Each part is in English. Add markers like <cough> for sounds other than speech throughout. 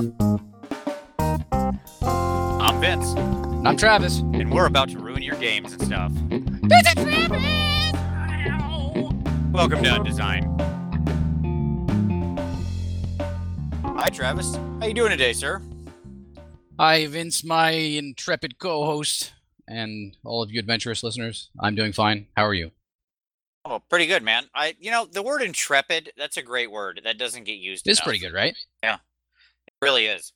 I'm Vince, And I'm Travis. and we're about to ruin your games and stuff. Welcome to Undesign. Hi, Travis. How you doing today, sir? Hi, Vince, my intrepid co-host, and all of you adventurous listeners. I'm doing fine. How are you? Oh, pretty good, man. I, you know, the word intrepid, that's a great word. That doesn't get used It's enough. pretty good, right? It really is.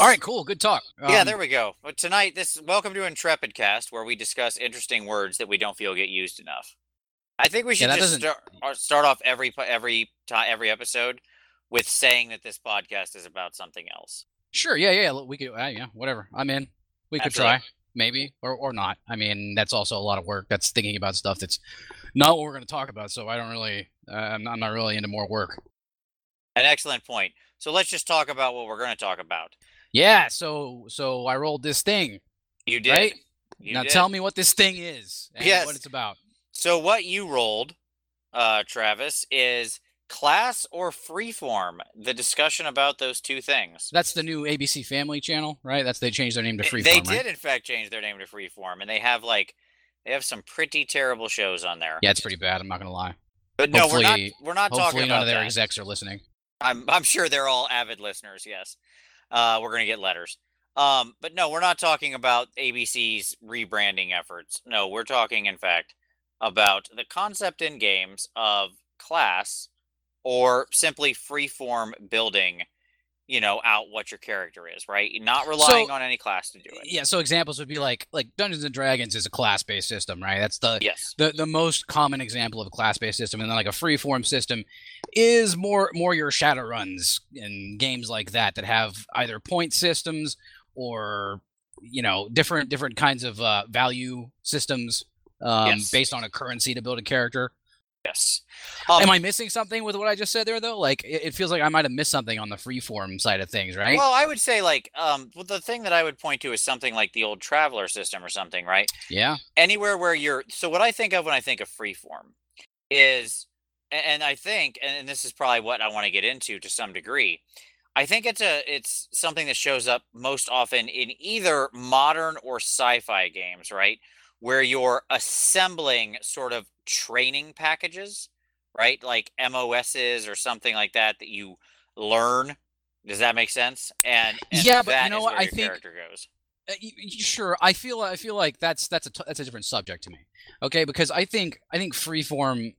All right, cool. Good talk. yeah, Um, there we go. But tonight, this welcome to Intrepid Cast, where we discuss interesting words that we don't feel get used enough. I think we should that just doesn't- start uh, start off every every every episode with saying that this podcast is about something else. Sure. Yeah, yeah. We could. Uh, yeah, whatever. I'm in. We could Absolutely. try, maybe, or or not. I mean, that's also a lot of work. That's thinking about stuff that's not what we're going to talk about. So I don't really. Uh, I'm, I'm not really into more work. An excellent point. So let's just talk about what we're going to talk about. Yeah. So so I rolled this thing. You did. Right? You now did. tell me what this thing is and Yes. what it's about. So what you rolled, uh, Travis, is class or freeform. The discussion about those two things. That's the new ABC Family channel, right? That's they changed their name to Freeform. They right? did, in fact, change their name to Freeform, and they have like they have some pretty terrible shows on there. Yeah, it's pretty bad. I'm not gonna lie. But no, we're not. hopefully- We're not Hopefully, talking none of their that. execs are listening. I'm I'm sure they're all avid listeners. Yes, uh, we're gonna get letters. Um, but no, we're not talking about ABC's rebranding efforts. No, we're talking, in fact, about the concept in games of class or simply freeform building. You know, out what your character is, right? Not relying on any class to do it. Yeah. So examples would be like like Dungeons and Dragons is a class-based system, right? That's the Yes. the, the most common example of a class-based system, and then like a free form system is more more your Shadowruns and games like that that have either point systems or you know different different kinds of uh, value systems um, Yes. based on a currency to build a character. Yes. Um, Am I missing something with what I just said there, though? Like, it, it feels like I might have missed something on the freeform side of things, right? Well, I would say like um well, the thing that I would point to is something like the old Traveller system or something, right? yeah. Anywhere where you're so what I think of when I think of freeform is and I think and and this is probably what I want to get into to some degree. I think it's a it's something that shows up most often in either modern or sci-fi games, right? Where you're assembling sort of training packages, right? Like MOSs or something like that that you learn. Does that make sense? And, and Yeah, but you know what? I think- character goes. Uh, sure i feel i feel like that's that's a t- that's a different subject to me okay because i think i think freeform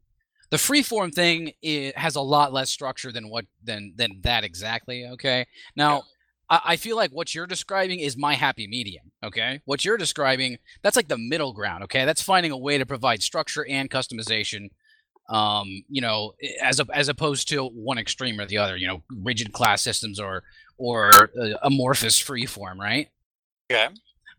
the freeform thing i has a lot less structure than what than than that exactly okay now I, I feel like what you're describing is my happy medium okay what you're describing that's like the middle ground okay that's finding a way to provide structure and customization um you know as a, as opposed to one extreme or the other you know rigid class systems or or uh, amorphous freeform right Okay.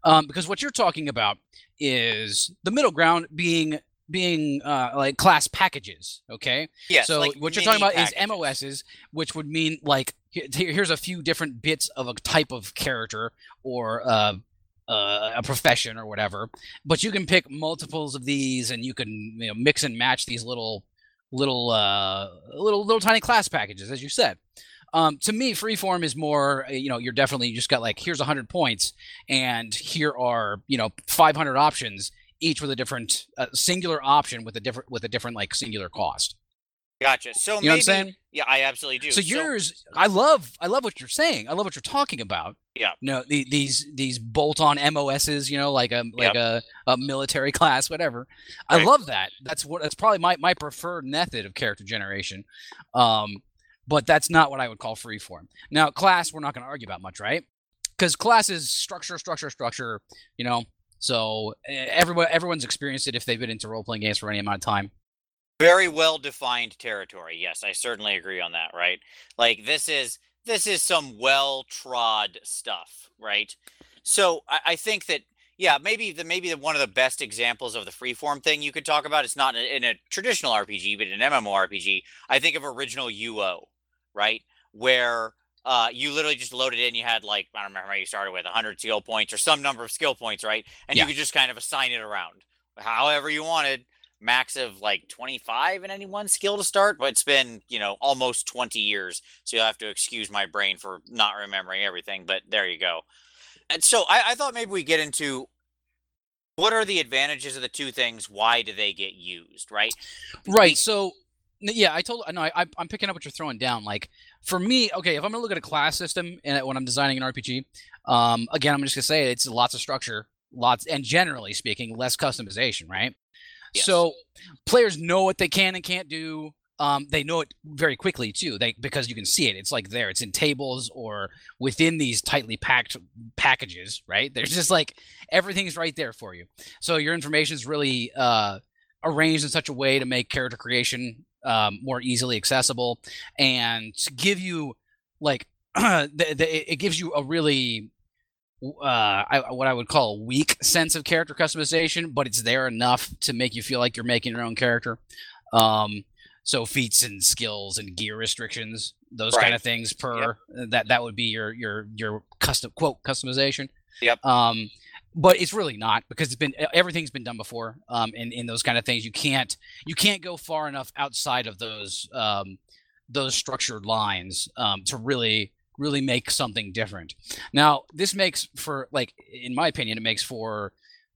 um, because what you're talking about is the middle ground being being uh, like class packages okay Yes. so like what you're talking about is mos's which would mean like here's a few different bits of a type of character or uh, uh, a profession or whatever but you can pick multiples of these and you can you know, mix and match these little little uh, little little tiny class packages as you said. Um, to me freeform is more uh, you know you're definitely you just got like here's 100 points and here are you know 500 options each with a different uh, singular option with a different with a different like singular cost Gotcha. So you know what i'm saying? Yeah, I absolutely do. so yours i love i love what you're saying. I love what you're talking about. Yeah. you know the, these these bolt-on mos's you know like a like a, a military <laughs> class whatever. I love that. That's what that's probably my, my preferred method of character generation. Um but that's not what i would call freeform now class we're not going to argue about much right? Because class is structure structure structure you know? So eh, everyone everyone's experienced it if they've been into role-playing games for any amount of time very well defined territory. Yes, I certainly agree on that. Right. Like this is this is some well trod stuff. Right. So I, I think that yeah, maybe the maybe the, one of the best examples of the freeform thing you could talk about. It's not in a, in a traditional RPG, but in an MMORPG. I think of original UO, right, where uh, you literally just loaded in. You had like I don't remember how you started with 100 skill points or some number of skill points, right? And Yeah. you could just kind of assign it around however you wanted. Max of like 25 in any one skill to start, but it's been, you know, almost 20 years. So you'll have to excuse my brain for not remembering everything, but there you go. And so I, I thought maybe we get into what are the advantages of the two things? Why do they get used? Right. Right. So yeah, I told no, I, know I'm picking up what you're throwing down. Like for me, okay, if I'm gonna look at a class system and when I'm designing an RPG, um, again, I'm just gonna say it's lots of structure, lots, and generally speaking, less customization, right? So players know what they can and can't do. Um, they know it very quickly too. They because you can see it. It's like there. It's in tables or within these tightly packed packages, right? There's just like everything's right there for you. So your information is really uh, arranged in such a way to make character creation um, more easily accessible and give you like <clears throat> the, the, it gives you a really uh, I, what I would call a weak sense of character customization, but it's there enough to make you feel like you're making your own character. Um, so feats and skills and gear restrictions, those right. kind of things per yep. that that would be your your your custom quote customization. Yep. Um, but it's really not because it's been everything's been done before. Um, in in those kind of things, you can't you can't go far enough outside of those um those structured lines um to really really make something different. Now, this makes for like in my opinion, it makes for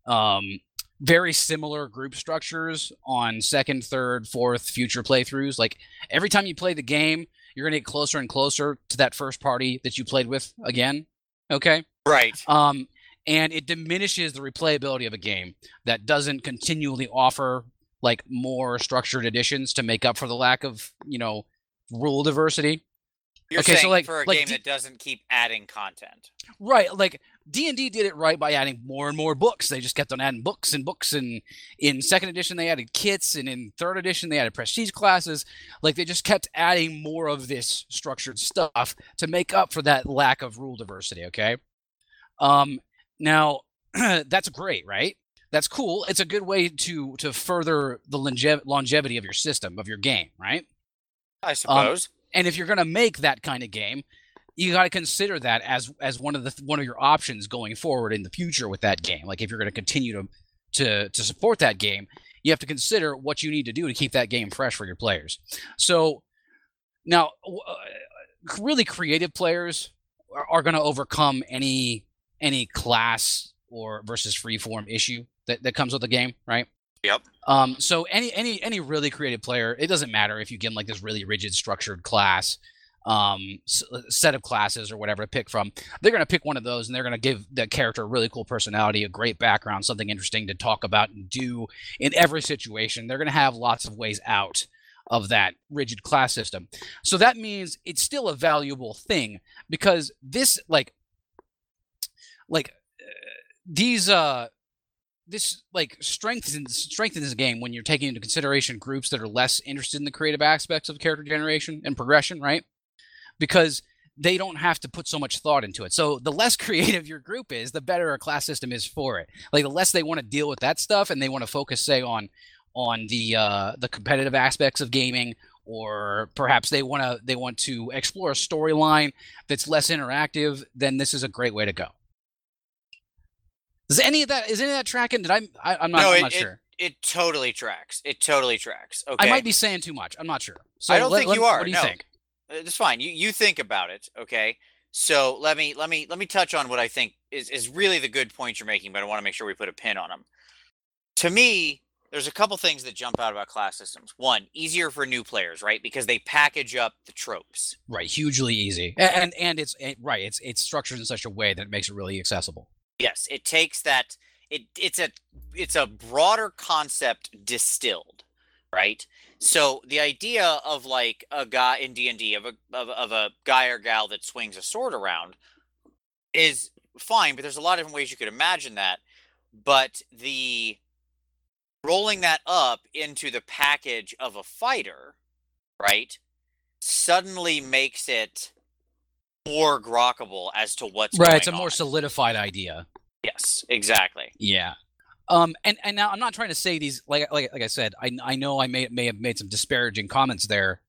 um, very similar group structures on second, third, fourth, future playthroughs. Like every time you play the game, you're gonna get closer and closer to that first party that you played with again. Okay. Right. Um, and it diminishes the replayability of a game that doesn't continually offer like more structured additions to make up for the lack of you know rule diversity you're okay, so like for a like game D- that doesn't keep adding content. Right, like D&D did it right by adding more and more books. They just kept on adding books and books and in second edition they added kits and in third edition they added prestige classes. Like they just kept adding more of this structured stuff to make up for that lack of rule diversity, okay? Um now <clears throat> that's great, right? That's cool. It's a good way to to further the longev- longevity of your system of your game, right? I um, suppose. Um, and if you're going to make that kind of game, you got to consider that as as one of the one of your options going forward in the future with that game. Like if you're going to continue to to to support that game, you have to consider what you need to do to keep that game fresh for your players. So now, uh, really creative players are, are going to overcome any any class or versus freeform issue that, that comes with the game, right? Yep. Um, so any any any really creative player, it doesn't matter if you give them like this really rigid structured class, um, set of classes or whatever to pick from. They're going to pick one of those and they're going to give the character a really cool personality, a great background, something interesting to talk about and do in every situation. They're going to have lots of ways out of that rigid class system. So that means it's still a valuable thing because this like like uh, these uh this like strengthens strengthens the game when you're taking into consideration groups that are less interested in the creative aspects of character generation and progression, right? Because they don't have to put so much thought into it. So the less <laughs> creative your group is, the better a class system is for it. Like the less they want to deal with that stuff and they want to focus, say, on on the uh, the competitive aspects of gaming, or perhaps they want to they want to explore a storyline that's less interactive, then this is a great way to go. Is any of that is any of that tracking? Did I? I am not, no, I'm not sure. It, it totally tracks. It totally tracks. Okay. I might be saying too much. I'm not sure. So I don't let, think let, you are. What do you no. think? Uh, it's fine. You you think about it. Okay. So let me let me let me touch on what I think is is really the good point you're making, but I want to make sure we put a pin on them. To me, there's a couple things that jump out about class systems. One, easier for new players, right? Because they package up the tropes. Right, hugely easy, and and, and it's it, right. It's it's structured in such a way that it makes it really accessible. Yes, it takes that it it's a it's a broader concept distilled, right? So the idea of like a guy in D and D of a of, of a guy or gal that swings a sword around is fine, but there's a lot of different ways you could imagine that. But the rolling that up into the package of a fighter, right, suddenly makes it more grokkable as to what's right. It's a on. more solidified idea. Yes, exactly. Yeah. Um, and and now I'm not trying to say these like like like I said. I I know I may may have made some disparaging comments there.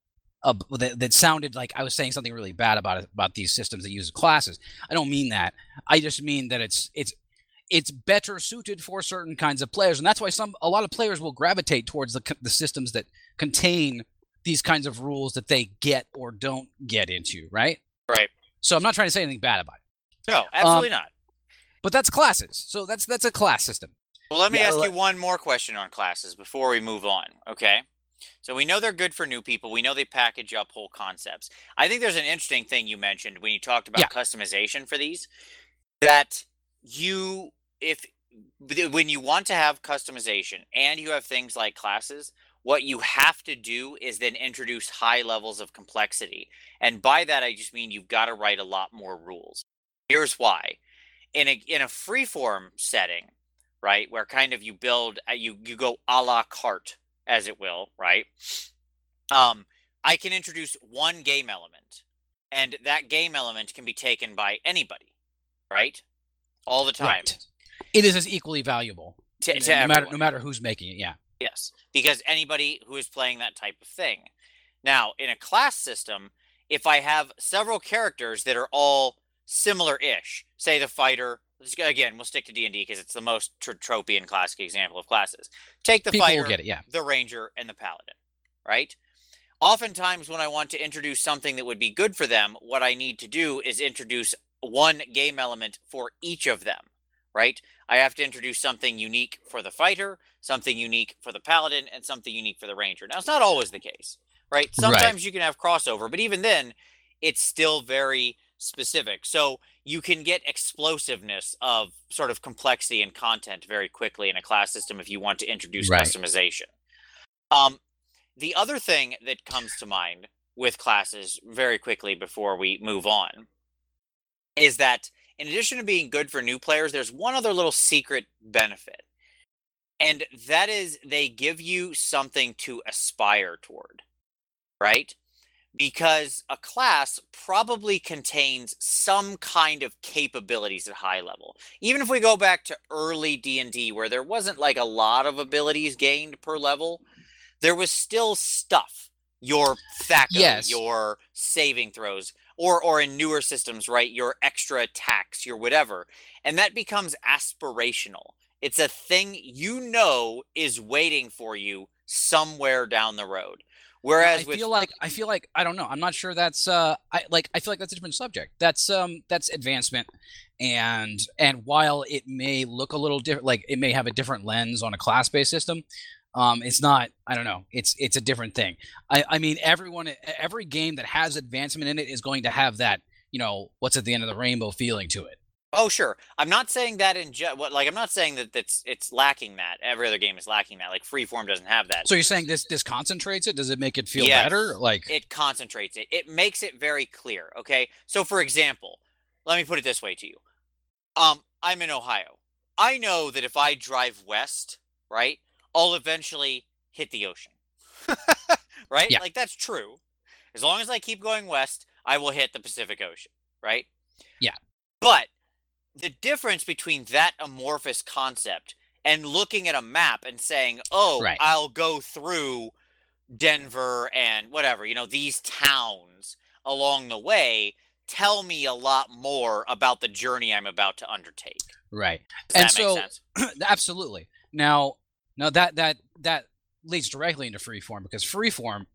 Uh, that, that sounded like I was saying something really bad about about these systems that use classes. I don't mean that. I just mean that it's it's it's better suited for certain kinds of players, and that's why some a lot of players will gravitate towards the the systems that contain these kinds of rules that they get or don't get into, right? Right. So I'm not trying to say anything bad about it, No, um, absolutely not. but that's classes. So that's that's a class system. Well, let me Yeah, ask le- you one more question on classes before we move on. Okay. So we know they're good for new people. We know they package up whole concepts. I think there's an interesting thing you mentioned when you talked about Yeah. customization for these that you, if when you want to have customization and you have things like classes, what you have to do is then introduce high levels of complexity. And by that, I just mean you've got to write a lot more rules. Here's why. In a in a freeform setting, right, where kind of you build uh, you you go a la carte, as it will, right? Um, I can introduce one game element, and that game element can be taken by anybody, right? All the time. Right. It is as equally valuable, To, no to matter no matter who's making it. Yeah. Yes, because anybody who is playing that type of thing. Now, in a class system, if I have several characters that are all similar-ish, say the fighter, let's go- again, we'll stick to D&D because it's the most tr- tropey and classic example of classes. Take the People fighter, get it. Yeah. the ranger, and the paladin, right? Oftentimes, when I want to introduce something that would be good for them, what I need to do is introduce one game element for each of them, right? I have to introduce something unique for the fighter, something unique for the paladin, and something unique for the ranger. Now, it's not always the case, right? Right. Sometimes you can have crossover, but even then, it's still very specific. So you can get explosiveness of sort of complexity and content very quickly in a class system if you want to introduce Right. customization. Um, the other thing that comes to mind with classes very quickly before we move on is that in addition to being good for new players, there's one other little secret benefit. And that is they give you something to aspire toward, right? Because a class probably contains some kind of capabilities at high level. Even if we go back to early D&D where there wasn't like a lot of abilities gained per level, there was still stuff. Your THACO, Yes. your saving throws, or or in newer systems, right? Your extra attacks, your whatever. And that becomes aspirational. It's a thing you know is waiting for you somewhere down the road. Whereas I with feel like I feel like I don't know. I'm not sure that's uh I like I feel like that's a different subject. That's um that's advancement and and while it may look a little different like it may have a different lens on a class-based system, um it's not I don't know. It's it's a different thing. I I mean everyone every game that has advancement in it is going to have that, you know, what's at the end of the rainbow feeling to it. Oh, sure. I'm not saying that in ju- what like I'm not saying that that's it's lacking that. Every other game is lacking that. Like Freeform doesn't have that. So you're saying this this concentrates it? Does it make it feel Yes. better? Like it concentrates it. It makes it very clear. Okay. So for example, let me put it this way to you. Um, I'm in Ohio. I know that if I drive west, right, I'll eventually hit the ocean. <laughs> right? Yeah. Like that's true. As long as I keep going west, I will hit the Pacific Ocean, right? Yeah. But the difference between that amorphous concept and looking at a map and saying, "Oh, Right. I'll go through Denver and whatever, you know, these towns along the way tell me a lot more about the journey I'm about to undertake." right. Does And that so- sense? <clears throat> Absolutely. Now, now that that that leads directly into freeform because freeform,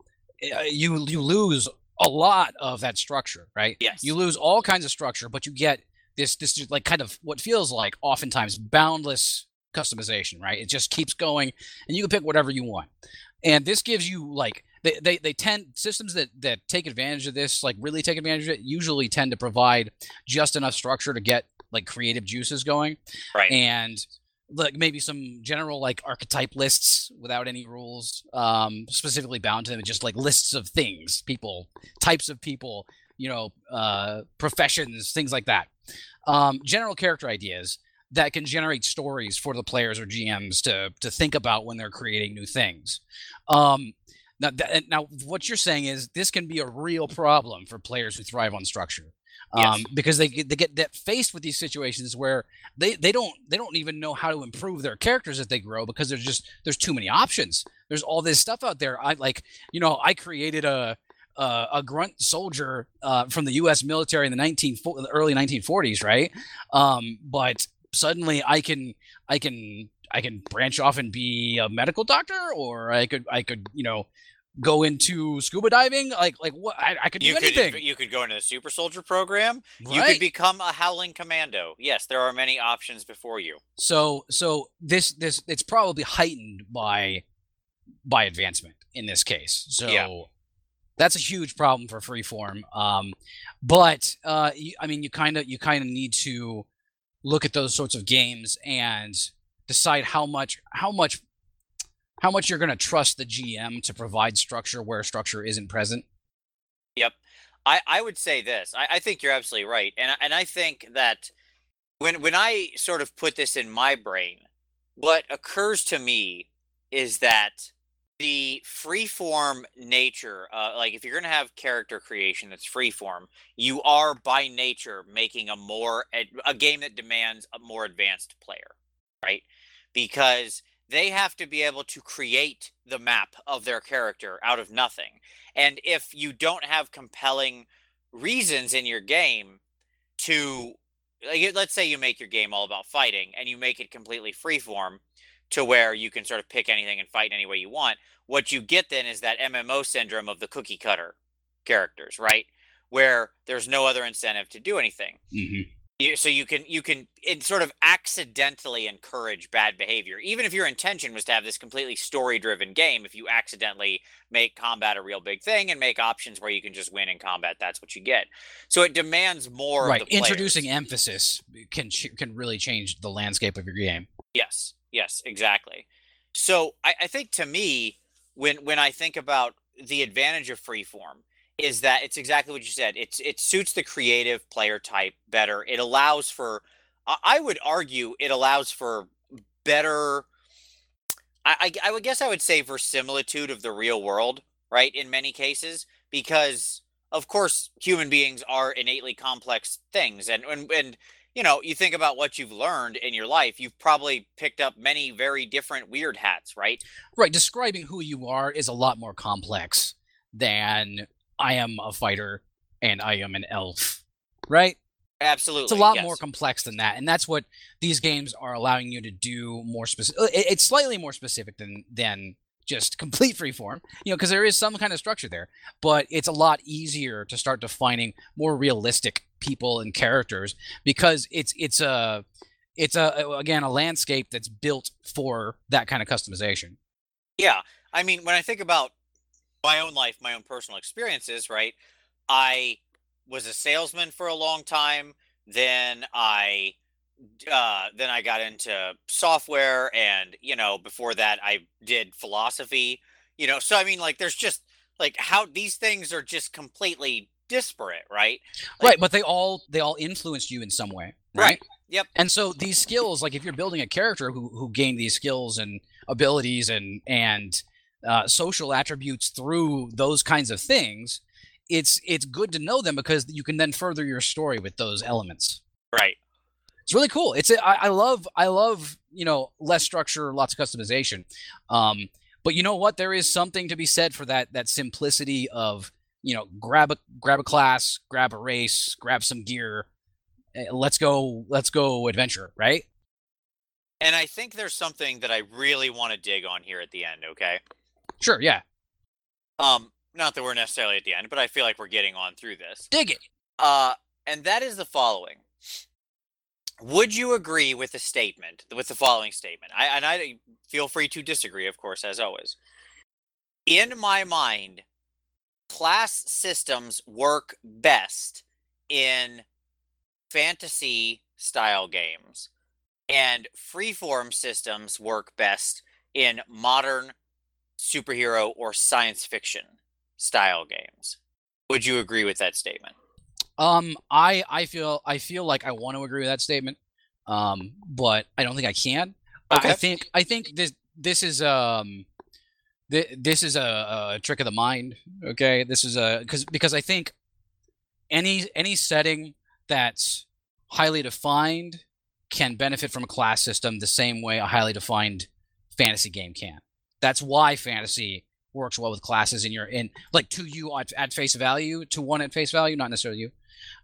uh, you you lose a lot of that structure, right? Yes. You lose all kinds of structure, but you get this this like kind of what feels like oftentimes boundless customization, right? It just keeps going, and you can pick whatever you want. And this gives you like they, they, they tend systems that that take advantage of this, like really take advantage of it, usually tend to provide just enough structure to get like creative juices going Right. and like maybe some general like archetype lists without any rules um specifically bound to them just like lists of things people types of people you know uh professions things like that. Um general character ideas that can generate stories for the players or gms to to think about when they're creating new things. Um now, th- now what you're saying is this can be a real problem for players who thrive on structure um, Yes. because they get, they get that faced with these situations where they, they don't they don't even know how to improve their characters as they grow because there's just there's too many options. There's all this stuff out there. I like you know I created a a, a grunt soldier uh, from the U.S. military in the 19 the early 1940s, right? Um, but suddenly I can I can I can branch off and be a medical doctor, or I could I could you know go into scuba diving. Like like what I, I could do You anything. could you could go into the super soldier program. You could become a howling commando. Yes, there are many options before you. so so this this it's probably heightened by by advancement in this case. So Yeah. that's a huge problem for freeform. Um, but uh, you, I mean, you kind of you kind of need to look at those sorts of games and decide how much how much how much you're going to trust the GM to provide structure where structure isn't present. Yep. I, I would say this. I, I think you're absolutely right, and and I think that when when I sort of put this in my brain, what occurs to me is that the freeform nature, uh, like if you're going to have character creation that's freeform, you are by nature making a more a game that demands a more advanced player, right? Because they have to be able to create the map of their character out of nothing. And if you don't have compelling reasons in your game to like let's say you make your game all about fighting and you make it completely freeform to where you can sort of pick anything and fight any way you want. What you get then is that MMO syndrome of the cookie cutter characters, right? Where there's no other incentive to do anything. Mm-hmm. You, so you can you can it sort of accidentally encourage bad behavior even if your intention was to have this completely story driven game if you accidentally make combat a real big thing and make options where you can just win in combat that's what you get so it demands more Right, of the introducing emphasis can can really change the landscape of your game. Yes, yes, exactly. So I, I think to me, when when I think about the advantage of freeform, is that it's exactly what you said. It's it suits the creative player type better. It allows for, I would argue, it allows for better. I, I I would guess I would say verisimilitude of the real world, right? In many cases, because of course human beings are innately complex things, and and and you know, you think about what you've learned in your life, you've probably picked up many very different weird hats, right? Right, describing who you are is a lot more complex than I am a fighter and I am an elf. Right? Absolutely. It's a lot yes. more complex than that, and that's what these games are allowing you to do more specific. It's slightly more specific than than just <laughs> complete freeform, you know, because there is some kind of structure there, but it's a lot easier to start defining more realistic people and characters because it's it's a it's a again a landscape that's built for that kind of customization. Yeah. I mean, when I think about my own life, my own personal experiences, right? I was a salesman for a long time. Then I uh then I got into software and, you know, before that I did philosophy, you know. So I mean like there's just like how these things are just completely disparate, right? Like- right but they all they all influenced you in some way right, Right. Yep. and so these skills like if you're building a character who who gained these skills and abilities and and uh, social attributes through those kinds of things it's it's good to know them because you can then further your story with those elements. Right. it's really cool. It's a, I, I love i love you know less structure lots of customization. Um but you know what? There is something to be said for that that simplicity of you know grab a grab a class grab a race grab some gear eh, let's go let's go adventure right? And I think there's something that I really want to dig on here at the end, okay? Sure yeah Um, not that we're necessarily at the end, but I feel like we're getting on through this. dig it Uh, and that is the following. Would you agree with the statement, with the following statement? I and I feel free to disagree, of course, as always. In my mind, class systems work best in fantasy style games, and freeform systems work best in modern superhero or science fiction style games. Would you agree with that statement? um i i feel i feel like i want to agree with that statement um but i don't think i can I- Okay. I think I think this this is um th- this is a, a trick of the mind. Okay, this is a because because I think any any setting that's highly defined can benefit from a class system the same way a highly defined fantasy game can. That's why fantasy works well with classes in your in like to you at, at face value to one at face value, not necessarily you,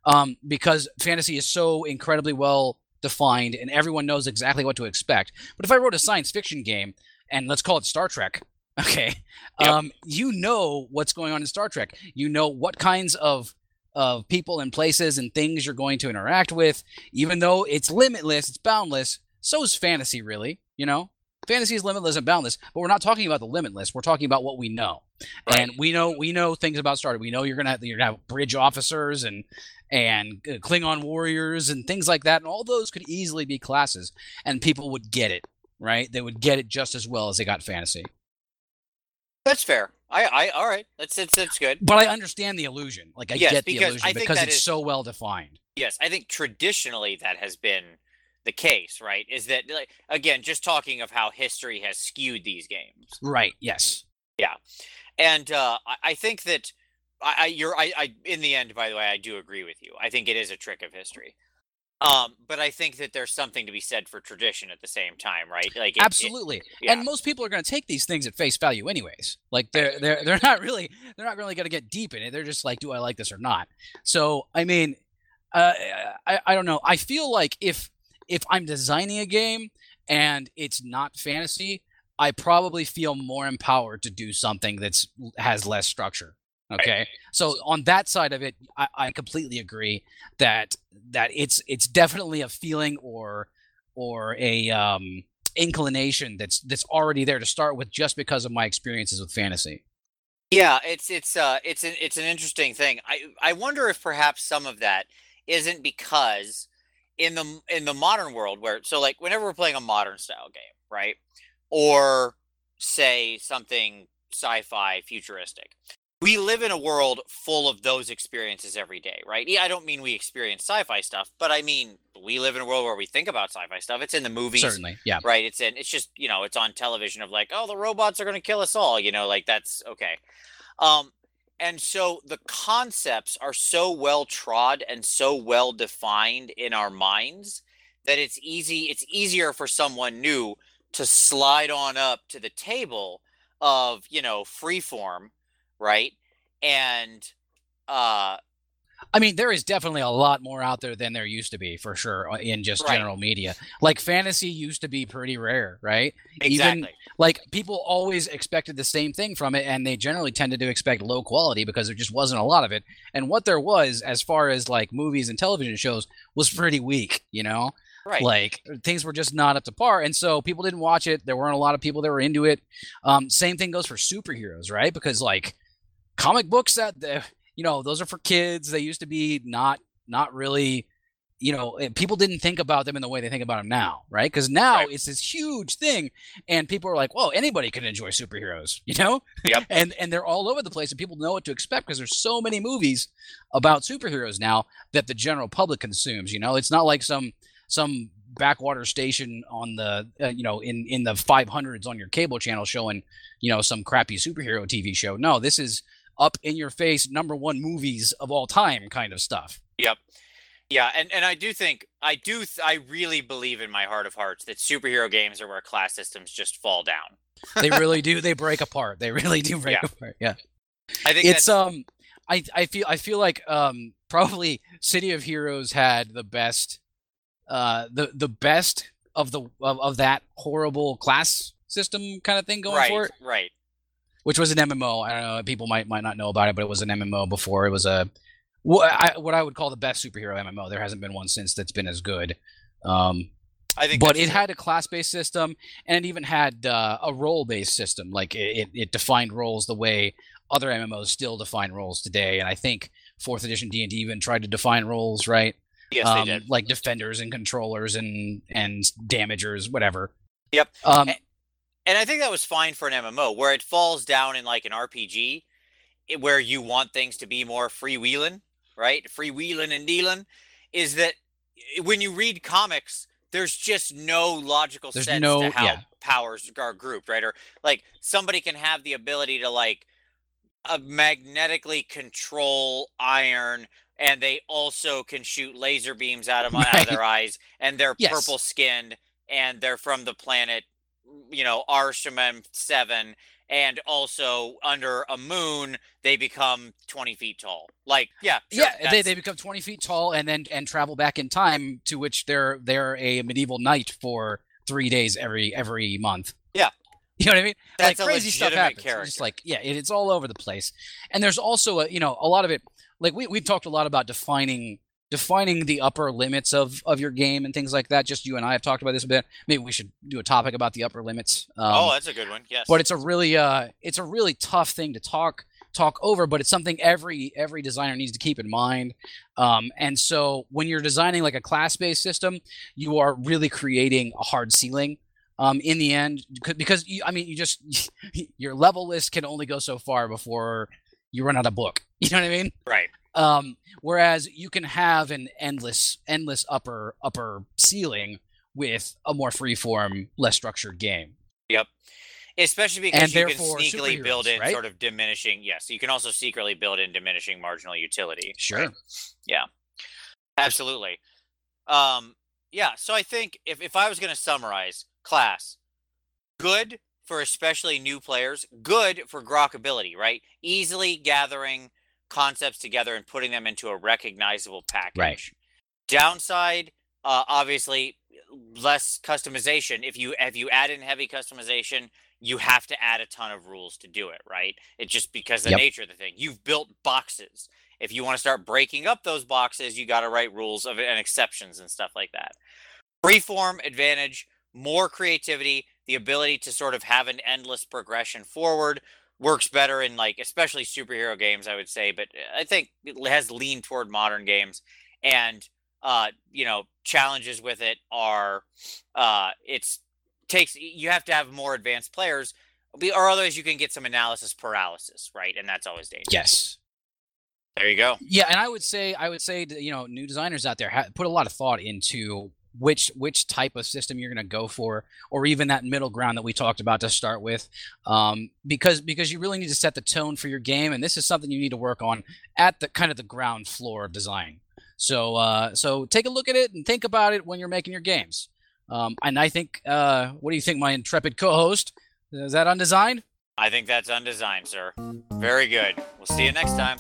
um, because fantasy is so incredibly well defined and everyone knows exactly what to expect. But if I wrote a science fiction game and let's call it Star Trek, <laughs> okay, Yep. um, you know what's going on in Star Trek. You know what kinds of of people and places and things you're going to interact with, even though it's limitless, it's boundless. So is fantasy, really. You know, fantasy is limitless and boundless, but we're not talking about the limitless. We're talking about what we know, Right. and we know we know things about Star Trek. We know you're gonna have, you're gonna have bridge officers and and uh, Klingon warriors and things like that, and all those could easily be classes, and people would get it. Right? They would get it just as well as they got fantasy. That's fair. I, I, all right. That's that's that's good. But I understand the illusion. Like I Yes, get the illusion because it's is- so well defined. Yes, I think traditionally that has been the case, right? Is that like again, just talking of how history has skewed these games, Right. Yes. Yeah, and uh, I, I think that I, I you're I, I in the end, by the way, I do agree with you. I think it is a trick of history. Um, but I think that there's something to be said for tradition at the same time, right? Like it- it- Absolutely. yeah. And most people are going to take these things at face value anyways. Like they're they're they're not really they're not really going to get deep in it. They're just like, do I like this or not? So I mean, uh, I I don't know. I feel like if if I'm designing a game and it's not fantasy, I probably feel more empowered to do something that's has less structure. Okay, so on that side of it, I, I completely agree that that it's it's definitely a feeling or or a um, inclination that's that's already there to start with just because of my experiences with fantasy. Yeah, it's it's uh it's an it's an interesting thing. I I wonder if perhaps some of that isn't because in the in the modern world where so like whenever we're playing a modern style game, right? Or say something sci-fi futuristic. We live in a world full of those experiences every day, right? Yeah, I don't mean we experience sci-fi stuff, but I mean we live in a world where we think about sci-fi stuff. It's in the movies, Certainly, yeah. right it's in it's just you know it's on television of like oh the robots are going to kill us all you know like that's okay um and so the concepts are so well trod and so well defined in our minds that it's easy it's easier for someone new to slide on up to the table of you know freeform right? And uh I mean, there is definitely a lot more out there than there used to be, for sure, uh, in just Right. general media. Like fantasy used to be pretty rare, right? exactly Even like people always expected the same thing from it, and they generally tended to expect low quality because there just wasn't a lot of it. And what there was, as far as like movies and television shows, was pretty weak. You know, right like things were just not up to par and so people didn't watch it there weren't a lot of people that were into it um, same thing goes for superheroes right because like comic books that the- you know those are for kids they used to be not not really you know people didn't think about them in the way they think about them now right because now Right. it's this huge thing and people are like well anybody can enjoy superheroes <laughs> you know Yep. and and they're all over the place and people know what to expect because there's so many movies about superheroes now that the general public consumes you know it's not like some some backwater station on the uh, you know in in the 500s on your cable channel showing you know some crappy superhero TV show. No, this is up in your face number one movies of all time kind of stuff. Yep. Yeah, and, and I do think I do th- I really believe in my heart of hearts that superhero games are where class systems just fall down. They really do. <laughs> They break apart. They really do break Yeah. apart. Yeah. I think It's um I I feel I feel like um probably City of Heroes had the best uh the the best of the of, of that horrible class system kind of thing going right, for it. right. Which was an MMO. I don't know. People might might not know about it, but it was an MMO before. It was a what I, what I would call the best superhero MMO. There hasn't been one since that's been as good. Um, I think but it true. had a class based system, and it even had uh, a role based system. Like it, it, defined roles the way other MMOs still define roles today. And I think fourth edition D and D even tried to define roles, right? yes, um, they did. like defenders and controllers and and damagers, whatever. Yep. Um, A- And I think that was fine for an MMO where it falls down in like an RPG i- where you want things to be more freewheeling, right? Freewheeling and dealing is that when you read comics, there's just no logical There's sense no- to how yeah. powers are grouped, right? Or like somebody can have the ability to like uh, magnetically control iron and they also can shoot laser beams out of, out of <laughs> their eyes and they're Yes. purple skinned and they're from the planet you know Arshaman 7 and also under a moon they become 20 feet tall. Like, yeah, sure, yeah, they, they become 20 feet tall and then and travel back in time to which they're they're a medieval knight for three days every every month. Yeah. <laughs> You know what I mean? That's like a crazy stuff happens. It's character. Just like yeah, it, it's all over the place. And there's also a you know a lot of it. Like we we've talked a lot about defining defining the upper limits of of your game and things like that. Just you and I have talked about this a bit. Maybe we should do a topic about the upper limits. Um, oh, that's a good one. Yes. but it's a really uh it's a really tough thing to talk talk over but it's something every every designer needs to keep in mind um, and so when you're designing like a class based system you are really creating a hard ceiling um, in the end because you, i mean you just <laughs> your level list can only go so far before you run out of book <laughs> you know what i mean right. Um, whereas you can have an endless endless upper upper ceiling with a more freeform less structured game Yep. Especially because And you can sneakily build in right? sort of diminishing. Yes, you can also secretly build in diminishing marginal utility. sure Yeah. Absolutely. Um, yeah, so I think if, if I was going to summarize class, good for especially new players, good for grokkability, right? Easily gathering concepts together and putting them into a recognizable package. Right. Downside, uh, obviously, less customization. If you if you add in heavy customization, you have to add a ton of rules to do it, right? It's just because the Yep. nature of the thing. You've built boxes. If you want to start breaking up those boxes, you got to write rules of and exceptions and stuff like that. Freeform advantage, more creativity, the ability to sort of have an endless progression forward works better in like especially superhero games, I would say, but I think it has leaned toward modern games and uh you know challenges with it are uh it's takes you have to have more advanced players be- or otherwise you can get some analysis paralysis right and that's always dangerous. Yes. There you go. Yeah, and I would say I would say to, you know new designers out there ha- put a lot of thought into which which type of system you're going to go for, or even that middle ground that we talked about to start with, um, because because you really need to set the tone for your game, and this is something you need to work on at the kind of the ground floor of design. So uh, so take a look at it and think about it when you're making your games. Um, and I think, uh, what do you think, my intrepid co-host? Is that on design? i think that's undesigned sir very good we'll see you next time